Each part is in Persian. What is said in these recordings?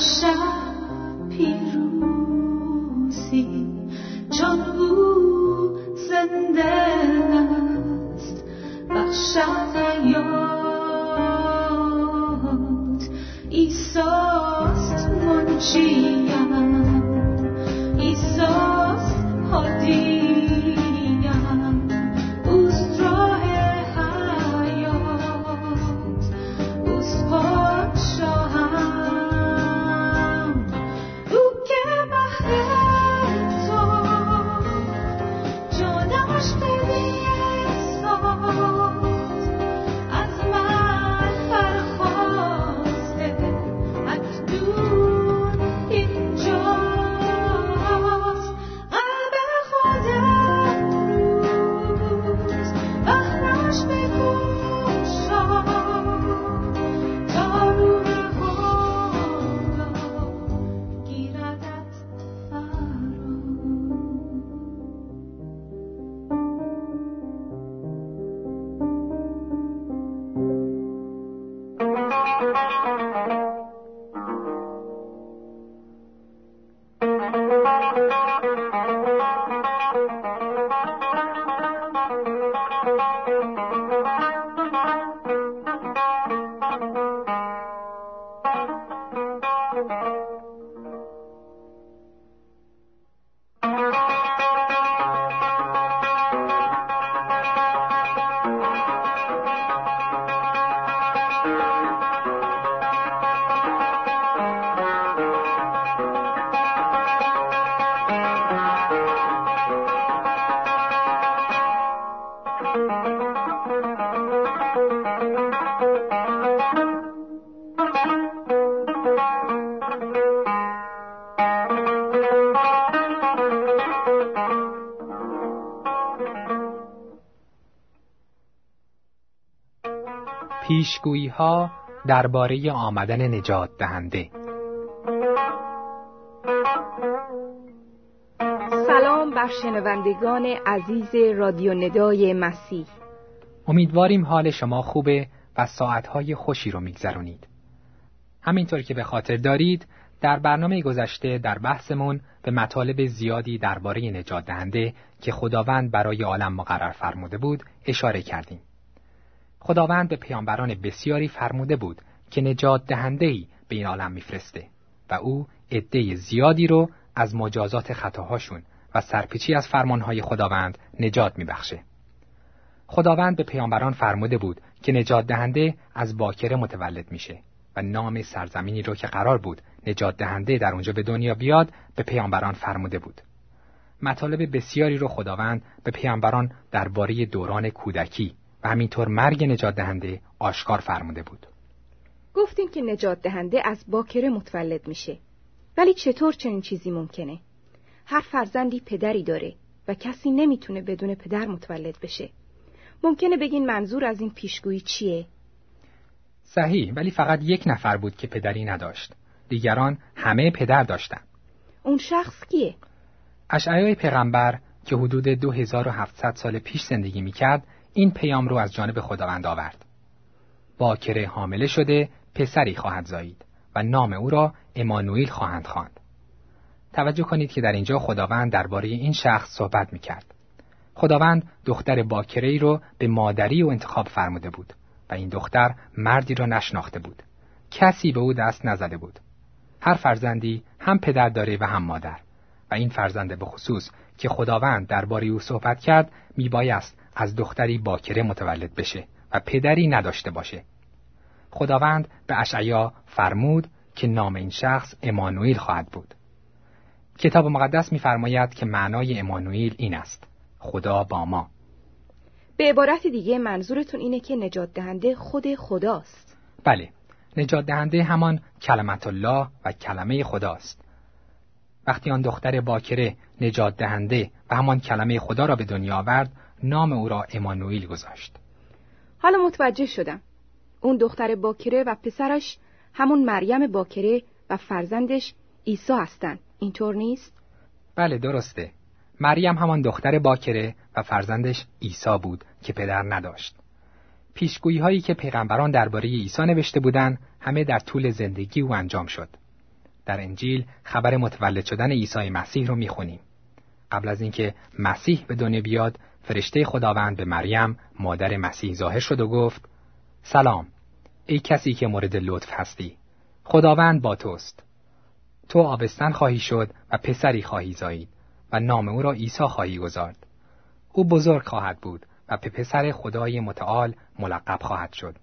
Shut پیشگویی ها درباره آمدن نجات دهنده. سلام بر شنوندگان عزیز رادیو ندای مسیح. امیدواریم حال شما خوبه و ساعتهای خوشی رو میگذرونید. همینطور که به خاطر دارید در برنامه گذشته در بحثمون به مطالب زیادی درباره نجات دهنده که خداوند برای عالم مقرر فرموده بود اشاره کردیم. خداوند به پیامبران بسیاری فرموده بود که نجات دهندهی به این عالم میفرسته و او عده زیادی رو از مجازات خطاهاشون و سرپیچی از فرمانهای خداوند نجات میبخشه. خداوند به پیامبران فرموده بود که نجات دهنده از باکره متولد میشه و نام سرزمینی رو که قرار بود نجات دهنده در اونجا به دنیا بیاد به پیامبران فرموده بود. مطالب بسیاری رو خداوند به پیامبران درباره دوران کودکی و همینطور مرگ نجات دهنده آشکار فرموده بود. گفتیم که نجات دهنده از باکره متولد میشه. ولی چطور چنین چیزی ممکنه؟ هر فرزندی پدری داره و کسی نمی‌تونه بدون پدر متولد بشه. ممکنه بگین منظور از این پیشگویی چیه؟ صحیح ولی فقط یک نفر بود که پدری نداشت. دیگران همه پدر داشتن. اون شخص کیه؟ اشعای پیغمبر که حدود 2700 سال پیش زندگی می‌کرد این پیام رو از جانب خداوند آورد. باکره حامله شده پسری خواهد زایید و نام او را امانوئیل خواهند خواند. توجه کنید که در اینجا خداوند درباره این شخص صحبت می‌کرد. خداوند دختر باکره ای رو به مادری و انتخاب فرموده بود و این دختر مردی را نشناخته بود. کسی به او دست نزده بود. هر فرزندی هم پدر داره و هم مادر و این فرزند به خصوص که خداوند درباره او صحبت کرد میبایست از دختری باکره متولد بشه و پدری نداشته باشه. خداوند به اشعیا فرمود که نام این شخص امانوئیل خواهد بود. کتاب مقدس میفرماید که معنای امانوئیل این است: خدا با ما. به عبارت دیگه منظورتون اینه که نجات دهنده خود خداست. بله، نجات دهنده همان کلمت الله و کلمه خداست. وقتی آن دختر باکره نجات دهنده و همان کلمه خدا را به دنیا آورد، نام او را امانوئیل گذاشت. حالا متوجه شدم. اون دختر باکره و پسرش همون مریم باکره و فرزندش عیسی هستن. اینطور نیست؟ بله درسته. مریم همان دختر باکره و فرزندش عیسی بود که پدر نداشت. پیشگویی هایی که پیغمبران درباره عیسی نوشته بودند همه در طول زندگی او انجام شد. در انجیل خبر متولد شدن عیسی مسیح رو می‌خونیم. قبل از اینکه مسیح به دنیا بیاد، فرشته خداوند به مریم مادر مسیح ظاهر شد و گفت: سلام، ای کسی که مورد لطف هستی. خداوند با توست. تو آبستن خواهی شد و پسری خواهی زایید و نام او را عیسی خواهی گذارد. او بزرگ خواهد بود و به پسر خدای متعال ملقب خواهد شد.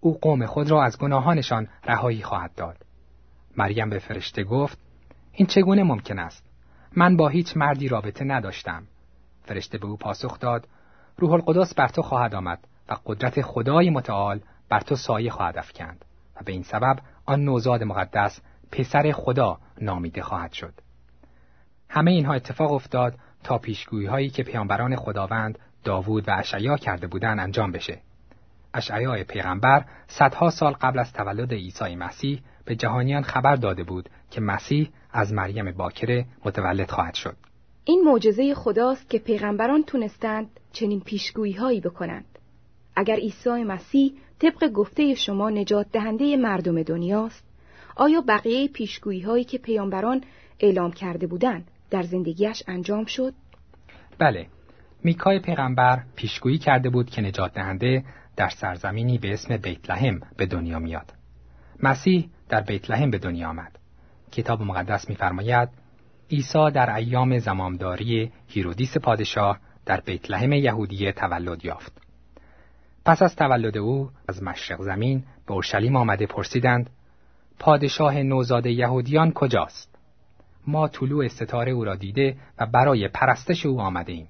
او قوم خود را از گناهانشان رهایی خواهد داد. مریم به فرشته گفت: این چگونه ممکن است؟ من با هیچ مردی رابطه نداشتم. فرشته به او پاسخ داد: روح القدس بر تو خواهد آمد و قدرت خدای متعال بر تو سایه خواهد افکند و به این سبب آن نوزاد مقدس پسر خدا نامیده خواهد شد. همه اینها اتفاق افتاد تا پیشگویی هایی که پیامبران خداوند داوود و اشعیا کرده بودند انجام بشه. اشعیا پیغمبر صدها سال قبل از تولد عیسی مسیح به جهانیان خبر داده بود که مسیح از مریم باکره متولد خواهد شد. این معجزه خداست که پیغمبران تونستند چنین پیشگویی هایی بکنند. اگر عیسی مسیح طبق گفته شما نجات دهنده مردم دنیاست، آیا بقیه پیشگویی هایی که پیامبران اعلام کرده بودند در زندگیش انجام شد؟ بله، میکای پیغمبر پیشگویی کرده بود که نجات دهنده در سرزمینی به اسم بیت لحم به دنیا میاد. مسیح در بیت لحم به دنیا آمد. کتاب مقدس میفرماید عیسی در ایام زمامداری هیرودیس پادشاه در بیت لحم یهودیه تولد یافت. پس از تولد او از مشرق زمین به اورشلیم آمده پرسیدند پادشاه نوزاد یهودیان کجاست؟ ما طلوع ستاره او را دیده و برای پرستش او آمده ایم.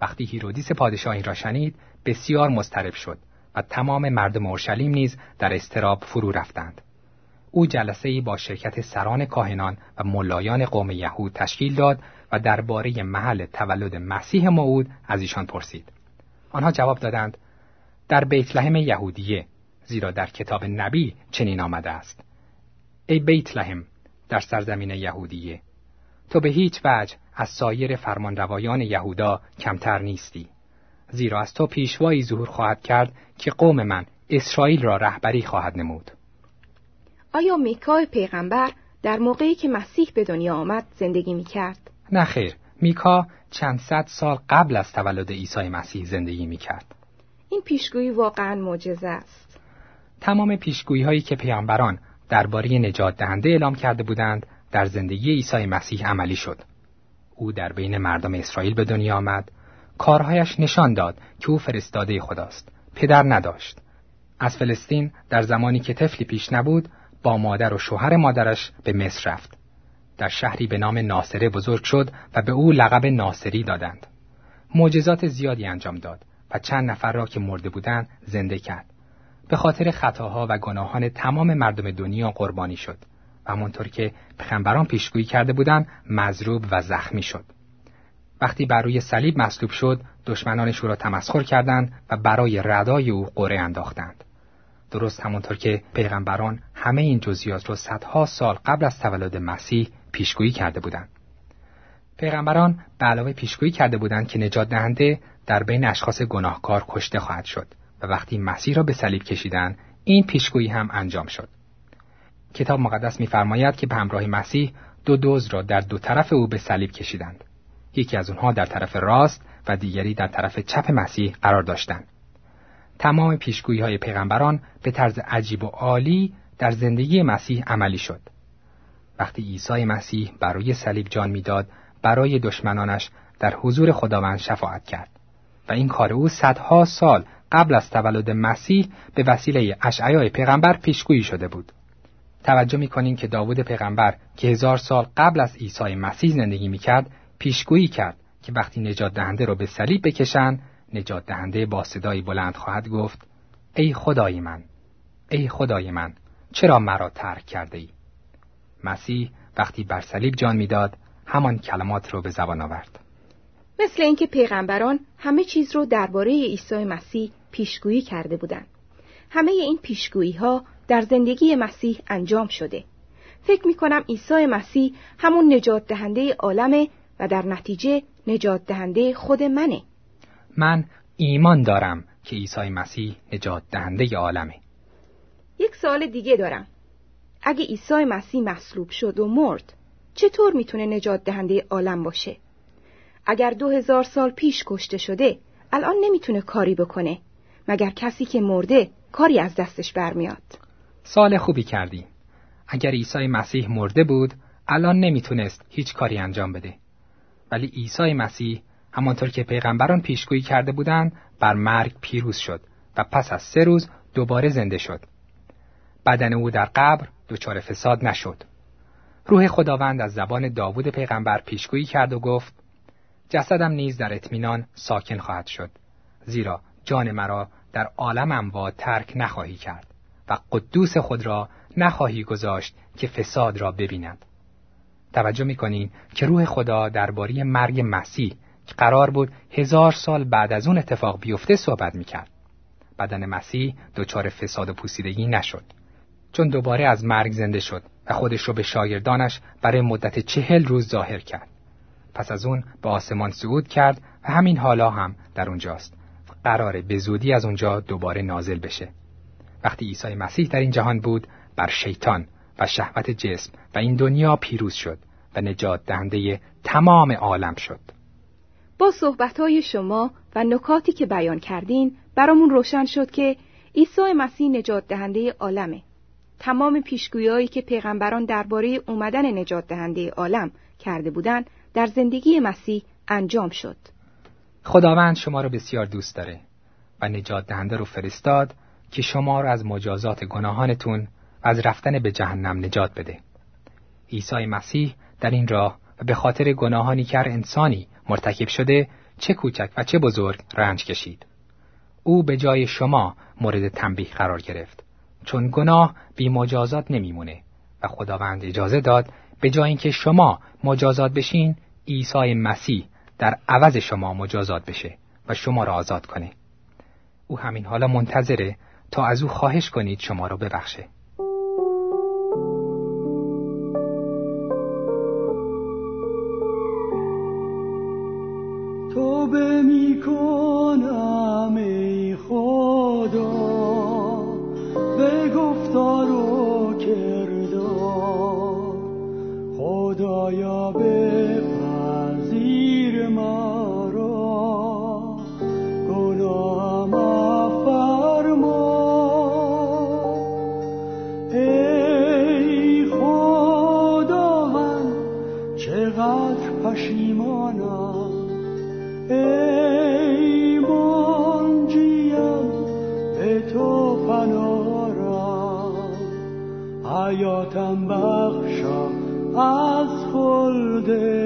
وقتی هیرودیس پادشاه این را شنید بسیار مضطرب شد و تمام مردم اورشلیم نیز در اضطراب فرو رفتند. او جلسه‌ای با شرکت سران کاهنان و ملایان قوم یهود تشکیل داد و درباره محل تولد مسیح موعود از ایشان پرسید. آنها جواب دادند در بیت لحم یهودیه زیرا در کتاب نبی چنین آمده است. ای بیت لحم در سرزمین یهودیه تو به هیچ وجه از سایر فرمانروایان یهودا کمتر نیستی زیرا از تو پیشوایی ظهور خواهد کرد که قوم من اسرائیل را رهبری خواهد نمود آیا میکا پیغمبر در موقعی که مسیح به دنیا آمد زندگی می کرد؟ نه خیر میکا چند صد سال قبل از تولد عیسی مسیح زندگی می کرد. این پیشگویی واقعا معجزه است. تمام پیشگویی هایی که پیامبران درباره نجات دهنده اعلام کرده بودند در زندگی عیسی مسیح عملی شد. او در بین مردم اسرائیل به دنیا آمد، کارهایش نشان داد که او فرستاده خداست. پدر نداشت. از فلسطین در زمانی که طفلی پیش نبود، با مادر و شوهر مادرش به مصر رفت. در شهری به نام ناصره بزرگ شد و به او لقب ناصری دادند. معجزات زیادی انجام داد و چند نفر را که مرده بودند زنده کرد. به خاطر خطاها و گناهان تمام مردم دنیا قربانی شد و همانطور که پیغمبران پیشگویی کرده بودند مضروب و زخمی شد. وقتی بر روی صلیب مصلوب شد دشمنانش او را تمسخر کردند و برای ردای او قره انداختند. درست همانطور که پیغمبران همه این جزئیات را صدها سال قبل از تولد مسیح پیشگویی کرده بودند. پیغمبران به علاوه پیشگویی کرده بودند که نجات دهنده در بین اشخاص گناهکار کشته خواهد شد و وقتی مسیح را به صلیب کشیدند این پیشگویی هم انجام شد. کتاب مقدس می‌فرماید که به همراه مسیح دو دوز را در دو طرف او به صلیب کشیدند. یکی از اونها در طرف راست و دیگری در طرف چپ مسیح قرار داشتند. تمام پیشگویی های پیغمبران به طرز عجیب و عالی در زندگی مسیح عملی شد وقتی عیسی مسیح برای صلیب جان می‌داد برای دشمنانش در حضور خداوند شفاعت کرد و این کار او صدها سال قبل از تولد مسیح به وسیله اشعیای پیغمبر پیشگویی شده بود. توجه می‌کنیم که داوود پیغمبر که هزار سال قبل از عیسی مسیح زندگی می‌کرد پیشگویی کرد که وقتی نجات دهنده را به صلیب بکشند نجات دهنده با صدایی بلند خواهد گفت ای خدای من ای خدای من چرا مرا ترک کرده ای؟ مسیح وقتی بر صلیب جان می‌داد همان کلمات رو به زبان آورد مثل اینکه پیغمبران همه چیز رو درباره عیسی مسیح پیشگویی کرده بودند. همه این پیشگویی ها در زندگی مسیح انجام شده. فکر می کنم عیسی مسیح همون نجات دهنده عالمه و در نتیجه نجات دهنده خود منه. من ایمان دارم که عیسی مسیح نجات دهنده عالمه. یک سال دیگه دارم. اگه عیسی مسیح مصلوب شد و مرد، چطور می‌تونه نجات دهنده عالم باشه؟ اگر دو هزار سال پیش کشته شده، الان نمی‌تونه کاری بکنه. مگر کسی که مرده کاری از دستش برمیاد. سال خوبی کردی. اگر عیسی مسیح مرده بود، الان نمی‌تونست هیچ کاری انجام بده. ولی عیسی مسیح همانطور که پیغمبران پیشگویی کرده بودند بر مرگ پیروز شد و پس از سه روز دوباره زنده شد. بدن او در قبر دچار فساد نشد. روح خداوند از زبان داوود پیغمبر پیشگویی کرد و گفت جسدم نیز در اطمینان ساکن خواهد شد زیرا جان مرا در عالم اموات ترک نخواهی کرد و قدوس خود را نخواهی گذاشت که فساد را ببیند توجه می‌کنیم که روح خدا درباره مرگ مسیح قرار بود هزار سال بعد از اون اتفاق بیفته صحبت می‌کرد. بدن مسیح دچار فساد و پوسیدگی نشد. چون دوباره از مرگ زنده شد و خودش رو به شاگردانش برای مدت چهل روز ظاهر کرد. پس از اون به آسمان صعود کرد و همین حالا هم در اونجاست. قراره به زودی از اونجا دوباره نازل بشه. وقتی عیسی مسیح در این جهان بود بر شیطان و شهوت جسم و این دنیا پیروز شد و نجات دهنده تمام عالم شد. با صحبتهای شما و نکاتی که بیان کردین برامون روشن شد که عیسی مسیح نجات دهنده عالمه تمام پیشگویایی که پیغمبران درباره اومدن نجات دهنده عالم کرده بودند در زندگی مسیح انجام شد. خداوند شما را بسیار دوست داره و نجات دهنده رو فرستاد که شما را از مجازات گناهانتون و از رفتن به جهنم نجات بده. عیسی مسیح در این راه و به خاطر گناهانی که هر انسانی مرتکب شده چه کوچک و چه بزرگ رنج کشید. او به جای شما مورد تنبیه قرار گرفت. چون گناه بی مجازات نمیمونه و خداوند اجازه داد به جای اینکه شما مجازات بشین عیسی مسیح در عوض شما مجازات بشه و شما را آزاد کنه. او همین حالا منتظره تا از او خواهش کنید شما را ببخشه. می کنم ای خدا. به گفتار و کردار. خدایا بپذیر de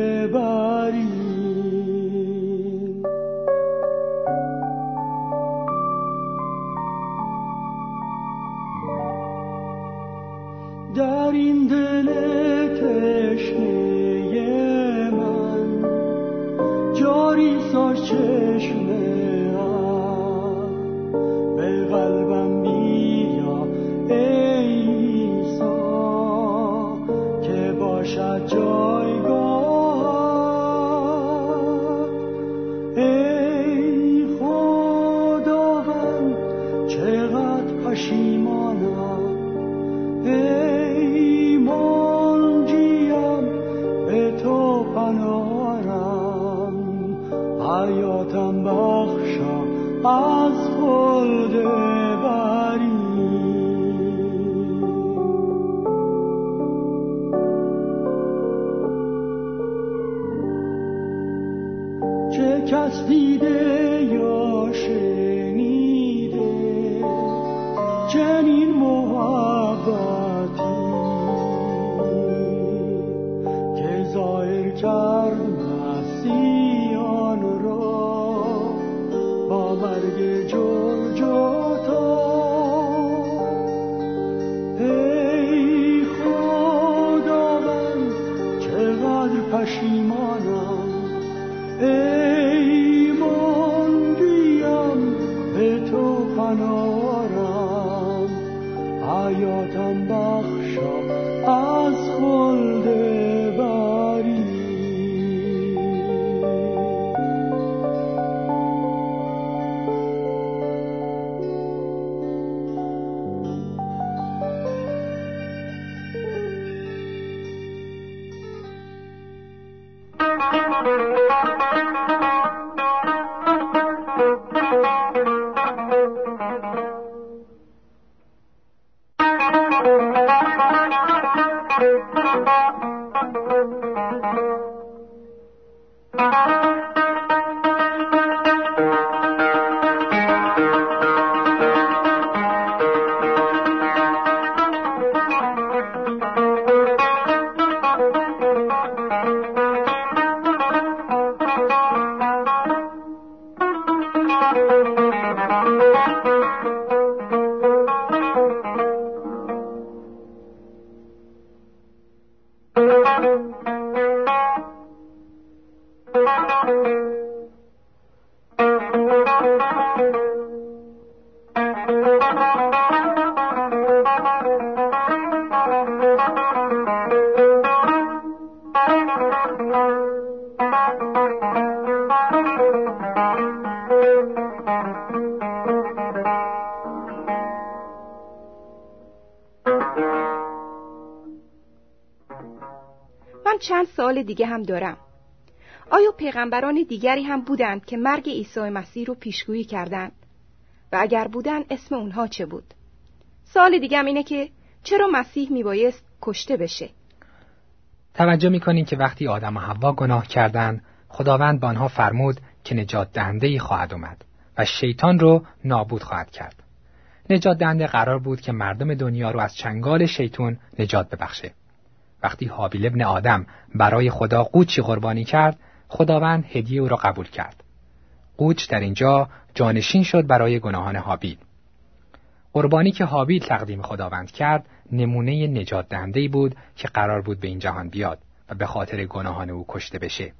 سوال دیگه هم دارم. آیا پیغمبران دیگری هم بودند که مرگ عیسی مسیح رو پیشگویی کردند؟ و اگر بودن اسم اونها چه بود؟ سوال دیگه هم اینه که چرا مسیح میبایست کشته بشه؟ توجه می‌کنیم که وقتی آدم و حوا گناه کردند خداوند به آنها فرمود که نجات دهنده خواهد اومد و شیطان رو نابود خواهد کرد. نجات دهنده قرار بود که مردم دنیا رو از چنگال شیطان نجات ببخشه. وقتی حابیل ابن آدم برای خدا قوچی قربانی کرد، خداوند هدیه او را قبول کرد. قوچ در اینجا جانشین شد برای گناهان حابیل. قربانی که حابیل تقدیم خداوند کرد، نمونه نجات دهنده بود که قرار بود به این جهان بیاد و به خاطر گناهان او کشته بشه.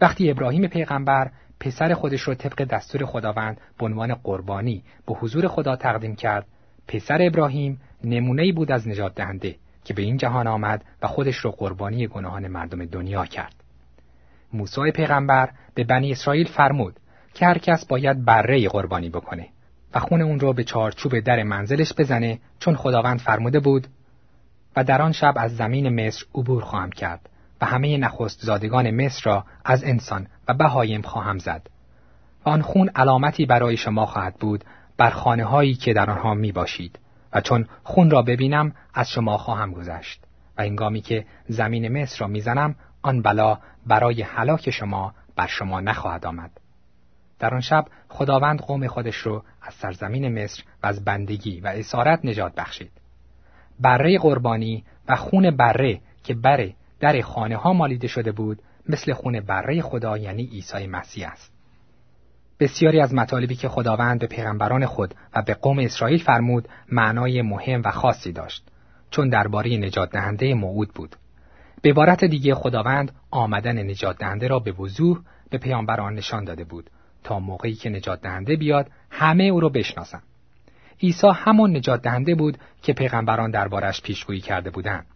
وقتی ابراهیم پیغمبر پسر خودش رو طبق دستور خداوند به عنوان قربانی به حضور خدا تقدیم کرد، پسر ابراهیم نمونه بود از نجات دهنده که به این جهان آمد و خودش رو قربانی گناهان مردم دنیا کرد. موسی پیغمبر به بنی اسرائیل فرمود که هر کس باید بره قربانی بکنه و خون اون رو به چارچوب در منزلش بزنه چون خداوند فرموده بود و در آن شب از زمین مصر عبور خواهم کرد و همه نخست زادگان مصر را از انسان و بهایم خواهم زد و آن خون علامتی برای شما خواهد بود بر خانه هایی که در آنها می باشید و چون خون را ببینم از شما خواهم گذشت. و انگامی که زمین مصر را می‌زنم آن بلا برای هلاک شما بر شما نخواهد آمد. در آن شب خداوند قوم خودش رو از سرزمین مصر و از بندگی و اسارت نجات بخشید. بره قربانی و خون بره که بره در خانه ها مالیده شده بود مثل خون بره خدا یعنی عیسی مسیح است. بسیاری از مطالبی که خداوند به پیغمبران خود و به قوم اسرائیل فرمود معنای مهم و خاصی داشت چون درباره نجات دهنده موعود بود به عبارت دیگه خداوند آمدن نجات دهنده را به وضوح به پیامبران نشان داده بود تا موقعی که نجات دهنده بیاد همه او را بشناسند. عیسی همون نجات دهنده بود که پیغمبران دربارش پیشگویی کرده بودند.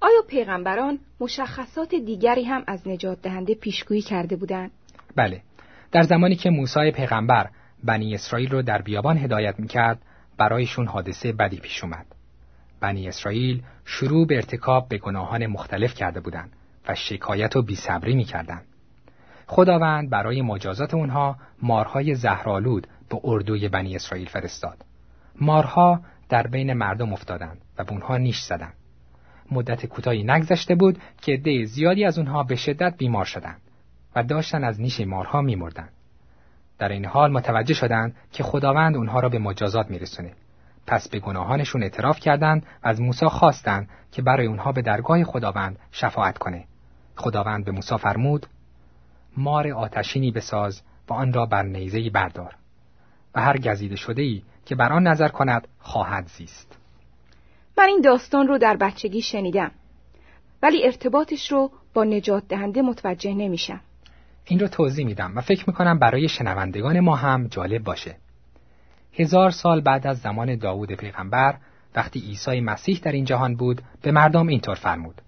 آیا پیغمبران مشخصات دیگری هم از نجات دهنده پیشگویی کرده بودند؟ بله. در زمانی که موسی پیغمبر بنی اسرائیل رو در بیابان هدایت می‌کرد برایشون حادثه بدی پیش اومد. بنی اسرائیل شروع به ارتکاب به گناهان مختلف کرده بودند و شکایت و بیصبری می‌کردند. خداوند برای مجازات اونها مارهای زهرالود به اردوی بنی اسرائیل فرستاد. مارها در بین مردم افتادند و به اونها نیش زدند. مدت کوتاهی نگذشته بود که عده زیادی از اونها به شدت بیمار شدند و داشتن از نیش مارها میمردند. در این حال متوجه شدند که خداوند اونها را به مجازات میرسونه. پس به گناهانشون اعتراف کردند و از موسی خواستند که برای اونها به درگاه خداوند شفاعت کنه. خداوند به موسی فرمود: مار آتشینی بساز و آن را بر نیزه‌ای بردار و هر گزیده شده ای که بر آن نظر کند خواهد زیست. من این داستان رو در بچگی شنیدم ولی ارتباطش رو با نجات دهنده متوجه نمیشم. این رو توضیح میدم و فکر می‌کنم برای شنوندگان ما هم جالب باشه. هزار سال بعد از زمان داوود پیغمبر وقتی عیسی مسیح در این جهان بود به مردم اینطور فرمود.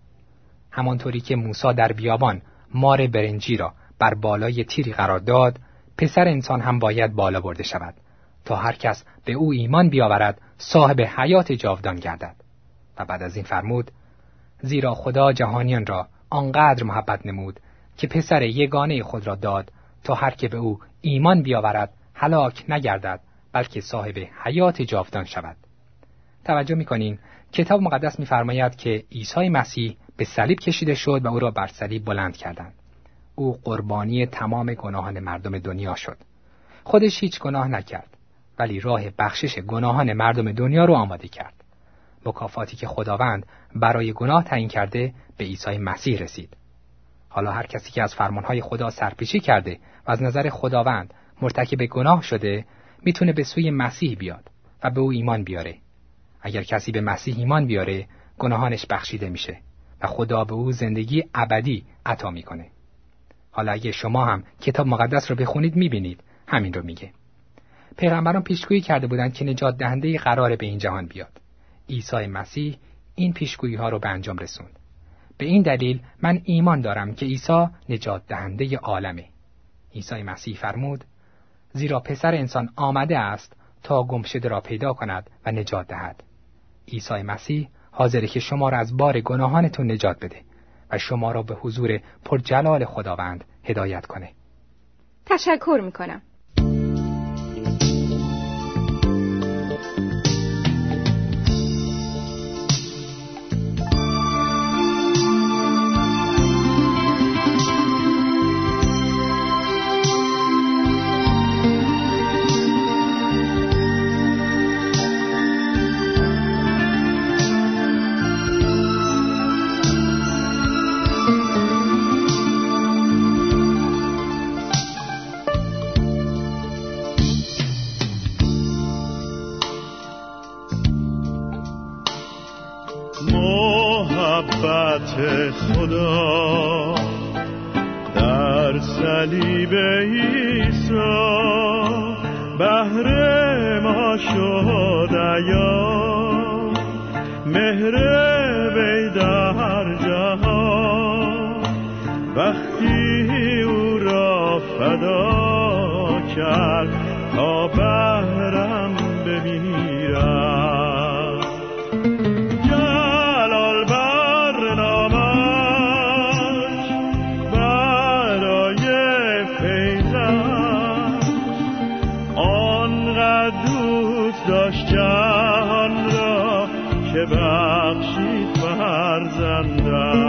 همانطوری که موسی در بیابان مار برنجی را بر بالای تیری قرار داد پسر انسان هم باید بالا برده شود تا هر کس به او ایمان بیاورد صاحب حیات جاودان گردد و بعد از این فرمود زیرا خدا جهانیان را آنقدر محبت نمود که پسر یگانه خود را داد تا هر که به او ایمان بیاورد هلاک نگردد بلکه صاحب حیات جاودان شود. توجه می‌کنین کتاب مقدس میفرماید که عیسی مسیح به صلیب کشیده شد و او را بر صلیب بلند کردند. او قربانی تمام گناهان مردم دنیا شد. خودش هیچ گناه نکرد ولی راه بخشش گناهان مردم دنیا رو آماده کرد. مکافاتی که خداوند برای گناه تعیین کرده به عیسی مسیح رسید. حالا هر کسی که از فرمانهای خدا سرپیچی کرده و از نظر خداوند مرتکب گناه شده می‌تونه به سوی مسیح بیاد و به او ایمان بیاره. اگر کسی به مسیح ایمان بیاره گناهانش بخشیده میشه و خدا به او زندگی ابدی عطا می‌کنه. حالا اگه شما هم کتاب مقدس رو بخونید می‌بینید همین رو میگه. پیغمبران پیشگویی کرده بودند که نجات دهنده قراره به این جهان بیاد. عیسی مسیح این پیشگویی ها رو به انجام رسوند. به این دلیل من ایمان دارم که عیسی نجات دهنده عالمه. عیسی مسیح فرمود زیرا پسر انسان آمده است تا گمشده را پیدا کند و نجات دهد. عیسی مسیح حاضره که شما را از بار گناهانتون نجات بده و شما را به حضور پرجلال خداوند هدایت کنه. تشکر می‌کنم. به ایسا بهر ما شد ایام مهره دوست داشت جهان را که بخشید فرزندم